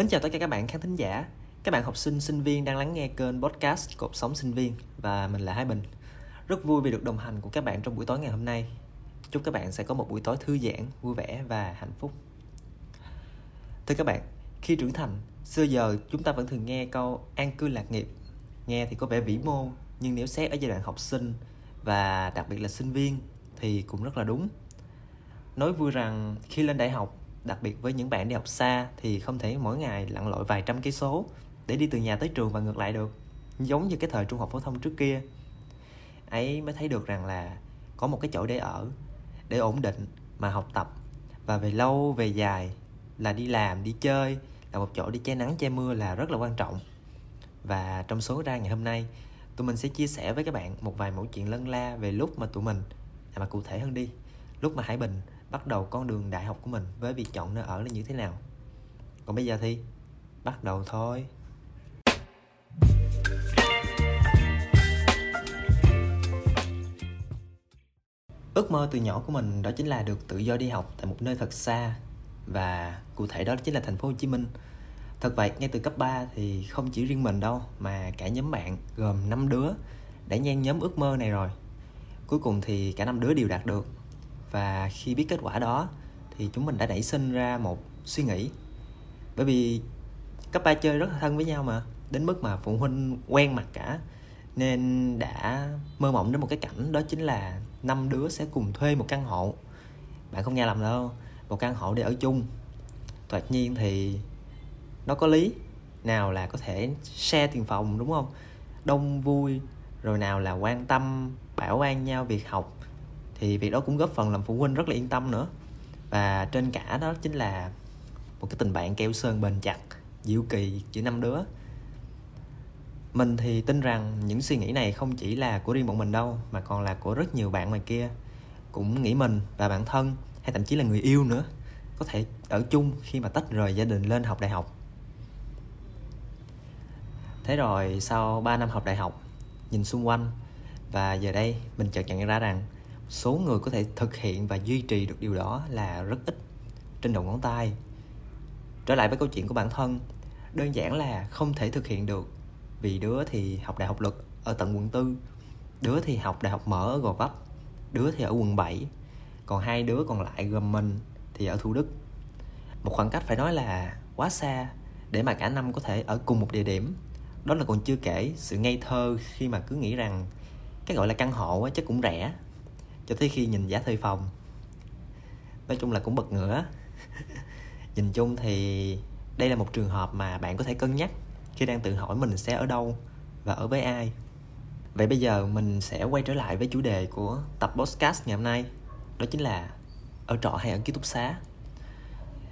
Mến chào tất cả các bạn khán thính giả, các bạn học sinh, sinh viên đang lắng nghe kênh podcast Cột Sống Sinh Viên và mình là Hai Bình. Rất vui vì được đồng hành của các bạn trong buổi tối ngày hôm nay. Chúc các bạn sẽ có một buổi tối thư giãn, vui vẻ và hạnh phúc. Thưa các bạn, khi trưởng thành, xưa giờ chúng ta vẫn thường nghe câu an cư lạc nghiệp. Nghe thì có vẻ vĩ mô, nhưng nếu xét ở giai đoạn học sinh và đặc biệt là sinh viên thì cũng rất là đúng. Nói vui rằng khi lên đại học đặc biệt với những bạn đi học xa thì không thể mỗi ngày lặn lội vài trăm cây số để đi từ nhà tới trường và ngược lại được, giống như cái thời trung học phổ thông trước kia. Ấy mới thấy được rằng là có một cái chỗ để ở, để ổn định mà học tập. Và về lâu, về dài là đi làm, đi chơi là một chỗ đi che nắng, che mưa là rất là quan trọng. Và trong số ra ngày hôm nay, tụi mình sẽ chia sẻ với các bạn một vài mẫu chuyện lân la về lúc mà tụi mình à mà cụ thể hơn đi, lúc mà Hải Bình bắt đầu con đường đại học của mình với việc chọn nơi ở là như thế nào. Còn bây giờ thì, bắt đầu thôi. Ước mơ từ nhỏ của mình đó chính là được tự do đi học tại một nơi thật xa và cụ thể đó chính là thành phố Hồ Chí Minh. Thật vậy, ngay từ cấp 3 thì không chỉ riêng mình đâu, mà cả nhóm bạn gồm 5 đứa đã nhen nhóm ước mơ này rồi. Cuối cùng thì cả năm đứa đều đạt được và khi biết kết quả đó, thì chúng mình đã nảy sinh ra một suy nghĩ. Bởi vì cấp ba chơi rất là thân với nhau mà, đến mức mà phụ huynh quen mặt cả, nên đã mơ mộng đến một cái cảnh đó chính là năm đứa sẽ cùng thuê một căn hộ. Bạn không nghe lầm đâu, một căn hộ để ở chung. Thoạt nhiên thì nó có lý, nào là có thể share tiền phòng, đúng không? Đông vui, rồi nào là quan tâm, bảo an nhau việc học thì việc đó cũng góp phần làm phụ huynh rất là yên tâm nữa. Và trên cả đó chính là một cái tình bạn keo sơn bền chặt, diệu kỳ giữa năm đứa. Mình thì tin rằng những suy nghĩ này không chỉ là của riêng bọn mình đâu, mà còn là của rất nhiều bạn ngoài kia. Cũng nghĩ mình và bản thân, hay thậm chí là người yêu nữa, có thể ở chung khi mà tách rời gia đình lên học đại học. Thế rồi sau 3 năm học đại học, nhìn xung quanh, và giờ đây mình chợt nhận ra rằng số người có thể thực hiện và duy trì được điều đó là rất ít, trên đầu ngón tay. Trở lại với câu chuyện của bản thân, đơn giản là không thể thực hiện được, vì đứa thì học đại học luật ở tận quận tư, đứa thì học đại học mở ở gò vấp, đứa thì ở quận 7 còn hai đứa còn lại gồm mình thì ở thủ đức. Một khoảng cách phải nói là quá xa để mà cả năm có thể ở cùng một địa điểm. Đó là còn chưa kể sự ngây thơ khi mà cứ nghĩ rằng cái gọi là căn hộ chắc cũng rẻ cho tới khi nhìn giá thuê phòng. Nói chung là cũng bật ngửa. Nhìn chung thì đây là một trường hợp mà bạn có thể cân nhắc khi đang tự hỏi mình sẽ ở đâu và ở với ai. Vậy bây giờ mình sẽ quay trở lại với chủ đề của tập podcast ngày hôm nay, đó chính là ở trọ hay ở ký túc xá.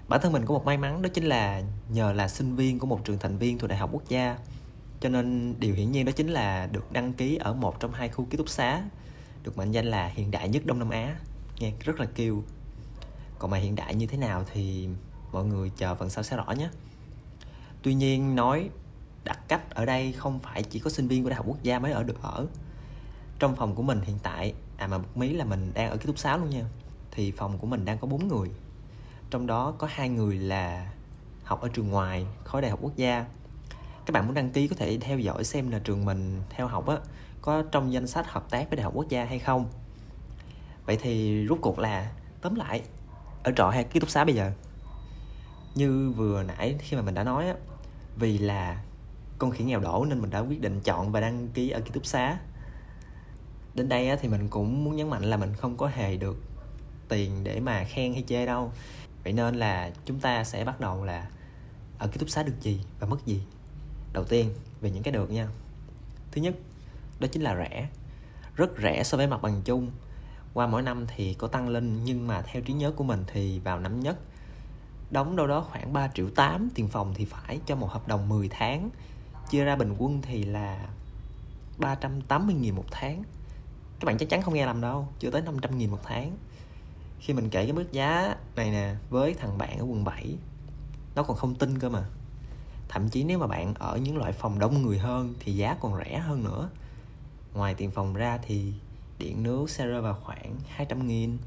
Bản thân mình có một may mắn, đó chính là nhờ là sinh viên của một trường thành viên thuộc đại học quốc gia, cho nên điều hiển nhiên đó chính là được đăng ký ở một trong hai khu ký túc xá được mệnh danh là hiện đại nhất Đông Nam Á. Nghe rất là kêu. Còn mà hiện đại như thế nào thì mọi người chờ phần sau sẽ rõ nhé. Tuy nhiên, nói đặt cách ở đây không phải chỉ có sinh viên của đại học quốc gia mới ở được ở. Trong phòng của mình hiện tại à mà một mí là mình đang ở ký túc xá luôn nha, thì phòng của mình đang có bốn người. Trong đó có hai người là học ở trường ngoài, khối đại học quốc gia. Các bạn muốn đăng ký có thể theo dõi xem là trường mình theo học á có trong danh sách hợp tác với đại học quốc gia hay không? Vậy thì rút cuộc là tóm lại ở trọ hay ký túc xá bây giờ? Như vừa nãy khi mà mình đã nói á vì là con khỉ nghèo đổ nên mình đã quyết định chọn và đăng ký ở ký túc xá. Đến đây á, thì mình cũng muốn nhấn mạnh là mình không có hề được tiền để mà khen hay chê đâu. Vậy nên là chúng ta sẽ bắt đầu là ở ký túc xá được gì và mất gì? Đầu tiên về những cái được nha. Thứ nhất đó chính là rẻ. Rất rẻ so với mặt bằng chung. Qua mỗi năm thì có tăng lên, nhưng mà theo trí nhớ của mình thì vào năm nhất, đóng đâu đó khoảng 3 triệu 8 tiền phòng thì phải cho một hợp đồng 10 tháng. Chia ra bình quân thì là 380 nghìn một tháng. Các bạn chắc chắn không nghe lầm đâu, chưa tới 500 nghìn một tháng. Khi mình kể cái mức giá này nè với thằng bạn ở quận 7 nó còn không tin cơ mà. Thậm chí nếu mà bạn ở những loại phòng đông người hơn thì giá còn rẻ hơn nữa ngoài tiền phòng ra thì điện nước sẽ rơi vào khoảng 200 nghìn,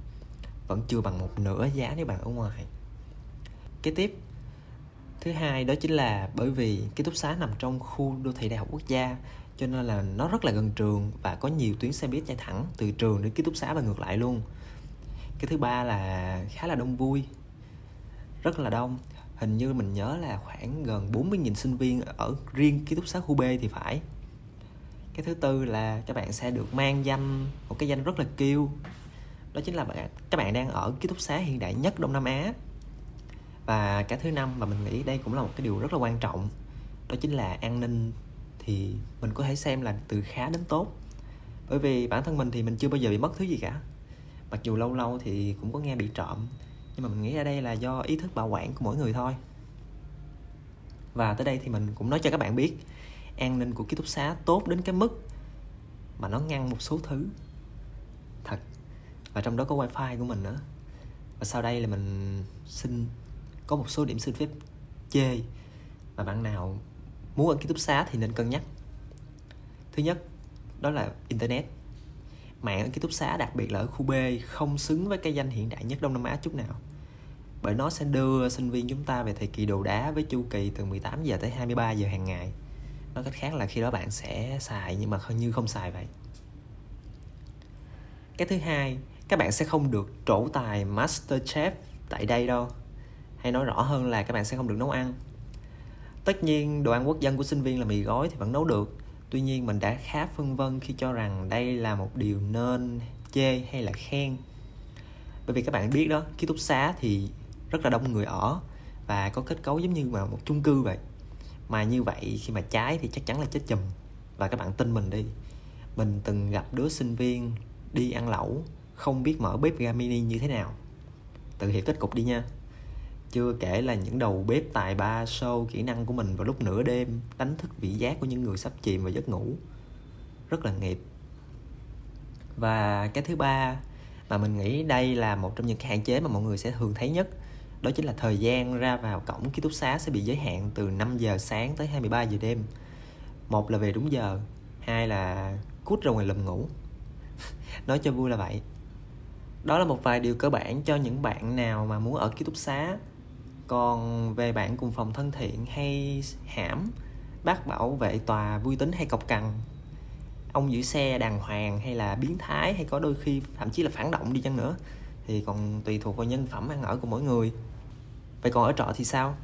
vẫn chưa bằng một nửa giá nếu bạn ở ngoài. Kế tiếp, thứ hai đó chính là bởi vì ký túc xá nằm trong khu đô thị đại học quốc gia, cho nên là nó rất là gần trường và có nhiều tuyến xe buýt chạy thẳng từ trường đến ký túc xá và ngược lại luôn. Cái thứ ba là khá là đông vui, rất là đông. Hình như mình nhớ là khoảng gần 40.000 sinh viên ở riêng ký túc xá khu B thì phải cái thứ tư là các bạn sẽ được mang danh một cái danh rất là kêu đó chính là bạn, các bạn đang ở ký túc xá hiện đại nhất Đông Nam Á. Và cái thứ năm mà mình nghĩ đây cũng là một cái điều rất là quan trọng, đó chính là an ninh thì mình có thể xem là từ khá đến tốt. Bởi vì bản thân mình thì mình chưa bao giờ bị mất thứ gì cả. Mặc dù lâu lâu thì cũng có nghe bị trộm, nhưng mà mình nghĩ ở đây là do ý thức bảo quản của mỗi người thôi. Và tới đây thì mình cũng nói cho các bạn biết an ninh của ký túc xá tốt đến cái mức mà nó ngăn một số thứ. Thật. Và trong đó có wifi của mình nữa. Và sau đây là mình xin có một số điểm xin phép chê. Mà bạn nào muốn ở ký túc xá thì nên cân nhắc. Thứ nhất, đó là internet. Mạng ở ký túc xá, đặc biệt là ở khu B, không xứng với cái danh hiện đại nhất Đông Nam Á chút nào. Bởi nó sẽ đưa sinh viên chúng ta về thời kỳ đồ đá với chu kỳ từ 18 giờ tới 23 giờ hàng ngày nói cách khác là khi đó bạn sẽ xài, nhưng mà như không xài vậy. Cái thứ hai, các bạn sẽ không được trổ tài master chef tại đây đâu. Hay nói rõ hơn là các bạn sẽ không được nấu ăn. Tất nhiên, đồ ăn quốc dân của sinh viên là mì gói thì vẫn nấu được. Tuy nhiên, mình đã khá phân vân khi cho rằng đây là một điều nên chê hay là khen. Bởi vì các bạn biết đó, ký túc xá thì rất là đông người ở và có kết cấu giống như mà một chung cư vậy mà như vậy khi mà cháy thì chắc chắn là chết chùm. Và các bạn tin mình đi. Mình từng gặp đứa sinh viên đi ăn lẩu, không biết mở bếp ga mini như thế nào. Tự hiểu kết cục đi nha. Chưa kể là những đầu bếp tài ba show kỹ năng của mình vào lúc nửa đêm, đánh thức vị giác của những người sắp chìm vào giấc ngủ. Rất là nghiệp. Và cái thứ ba mà mình nghĩ đây là một trong những cái hạn chế mà mọi người sẽ thường thấy nhất đó chính là thời gian ra vào cổng ký túc xá sẽ bị giới hạn từ 5 giờ sáng tới 23 giờ đêm. Một là về đúng giờ, hai là cút ra ngoài lùm ngủ. Nói cho vui là vậy. Đó là một vài điều cơ bản cho những bạn nào mà muốn ở ký túc xá. Còn về bạn cùng phòng thân thiện hay hãm, bác bảo vệ tòa vui tính hay cọc cằn, ông giữ xe đàng hoàng hay là biến thái hay có đôi khi thậm chí là phản động đi chăng nữa, thì còn tùy thuộc vào nhân phẩm ăn ở của mỗi người vậy còn ở trọ thì sao?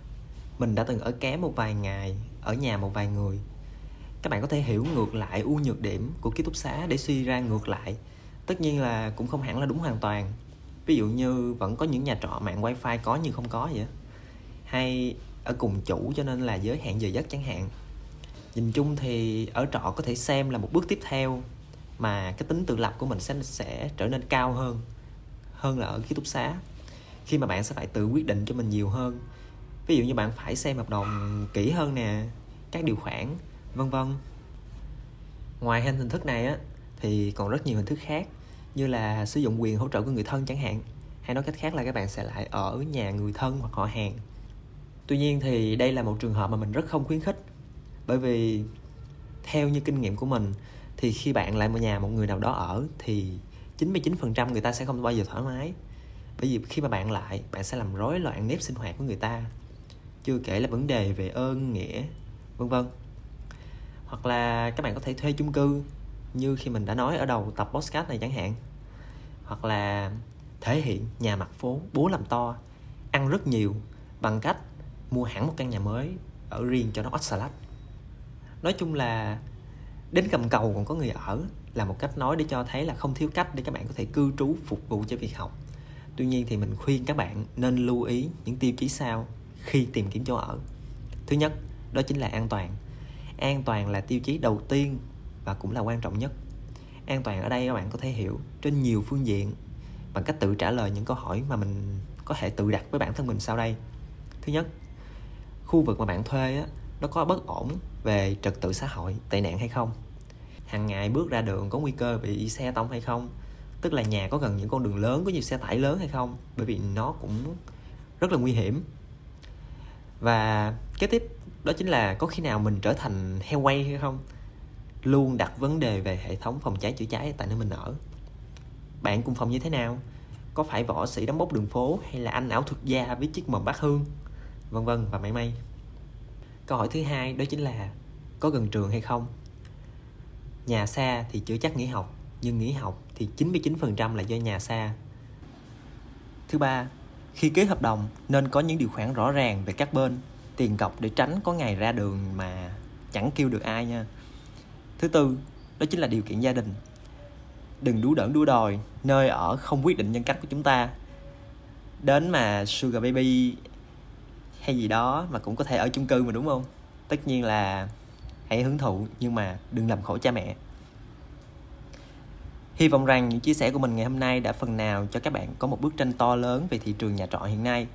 Mình đã từng ở kém một vài ngày, ở nhà một vài người. Các bạn có thể hiểu ngược lại ưu nhược điểm của ký túc xá để suy ra ngược lại. Tất nhiên là cũng không hẳn là đúng hoàn toàn. Ví dụ như vẫn có những nhà trọ mạng wifi có nhưng không có vậy hay ở cùng chủ cho nên là giới hạn giờ giấc chẳng hạn. Nhìn chung thì ở trọ có thể xem là một bước tiếp theo mà cái tính tự lập của mình sẽ sẽ trở nên cao hơn hơn là ở ký túc xá khi mà bạn sẽ phải tự quyết định cho mình nhiều hơn. Ví dụ như bạn phải xem hợp đồng kỹ hơn nè, các điều khoản, vân vân. Ngoài hình thức này á, thì còn rất nhiều hình thức khác, như là sử dụng quyền hỗ trợ của người thân chẳng hạn, hay nói cách khác là các bạn sẽ lại ở nhà người thân hoặc họ hàng. Tuy nhiên thì đây là một trường hợp mà mình rất không khuyến khích, bởi vì theo như kinh nghiệm của mình thì khi bạn lại một nhà một người nào đó ở thì 99% người ta sẽ không bao giờ thoải mái bởi vì khi mà bạn lại, bạn sẽ làm rối loạn nếp sinh hoạt của người ta. Chưa kể là vấn đề về ơn, nghĩa, vân vân. Hoặc là các bạn có thể thuê chung cư, như khi mình đã nói ở đầu tập podcast này chẳng hạn. Hoặc là thể hiện nhà mặt phố bố làm to, ăn rất nhiều, bằng cách mua hẳn một căn nhà mới ở riêng cho nó ớt salad. Nói chung là đến cầm cầu còn có người ở là một cách nói để cho thấy là không thiếu cách để các bạn có thể cư trú, phục vụ cho việc học tuy nhiên thì mình khuyên các bạn nên lưu ý những tiêu chí sau khi tìm kiếm chỗ ở. Thứ nhất đó chính là an toàn. An toàn là tiêu chí đầu tiên và cũng là quan trọng nhất. An toàn ở đây các bạn có thể hiểu trên nhiều phương diện bằng cách tự trả lời những câu hỏi mà mình có thể tự đặt với bản thân mình sau đây. Thứ nhất khu vực mà bạn thuê á, nó có bất ổn về trật tự xã hội tệ nạn hay không? Hàng ngày bước ra đường có nguy cơ bị xe tông hay không? Tức là nhà có gần những con đường lớn, có nhiều xe tải lớn hay không? Bởi vì nó cũng rất là nguy hiểm. Và kế tiếp, đó chính là có khi nào mình trở thành heo quay hay không? Luôn đặt vấn đề về hệ thống phòng cháy chữa cháy tại nơi mình ở. Bạn cùng phòng như thế nào? Có phải võ sĩ đóng bốc đường phố hay là anh ảo thuật gia với chiếc mầm bát hương? Vân vân và mây mây câu hỏi thứ hai, đó chính là có gần trường hay không? Nhà xa thì chưa chắc nghỉ học, nhưng nghỉ học thì 99% là do nhà xa thứ ba, khi ký hợp đồng nên có những điều khoản rõ ràng về các bên, tiền cọc để tránh có ngày ra đường mà chẳng kêu được ai nha. Thứ tư, đó chính là điều kiện gia đình. Đừng đú đỡn đua đòi nơi ở không quyết định nhân cách của chúng ta. Đến mà sugar baby hay gì đó mà cũng có thể ở chung cư mà, đúng không? Tất nhiên là hãy hưởng thụ nhưng mà đừng làm khổ cha mẹ hy vọng rằng những chia sẻ của mình ngày hôm nay đã phần nào cho các bạn có một bức tranh to lớn về thị trường nhà trọ hiện nay.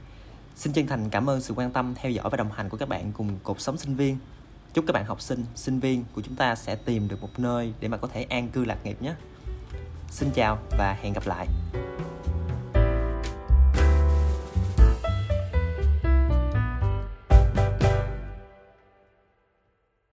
Xin chân thành cảm ơn sự quan tâm, theo dõi và đồng hành của các bạn cùng cuộc sống sinh viên. Chúc các bạn học sinh sinh viên của chúng ta sẽ tìm được một nơi để mà có thể an cư lạc nghiệp nhé. Xin chào và hẹn gặp lại.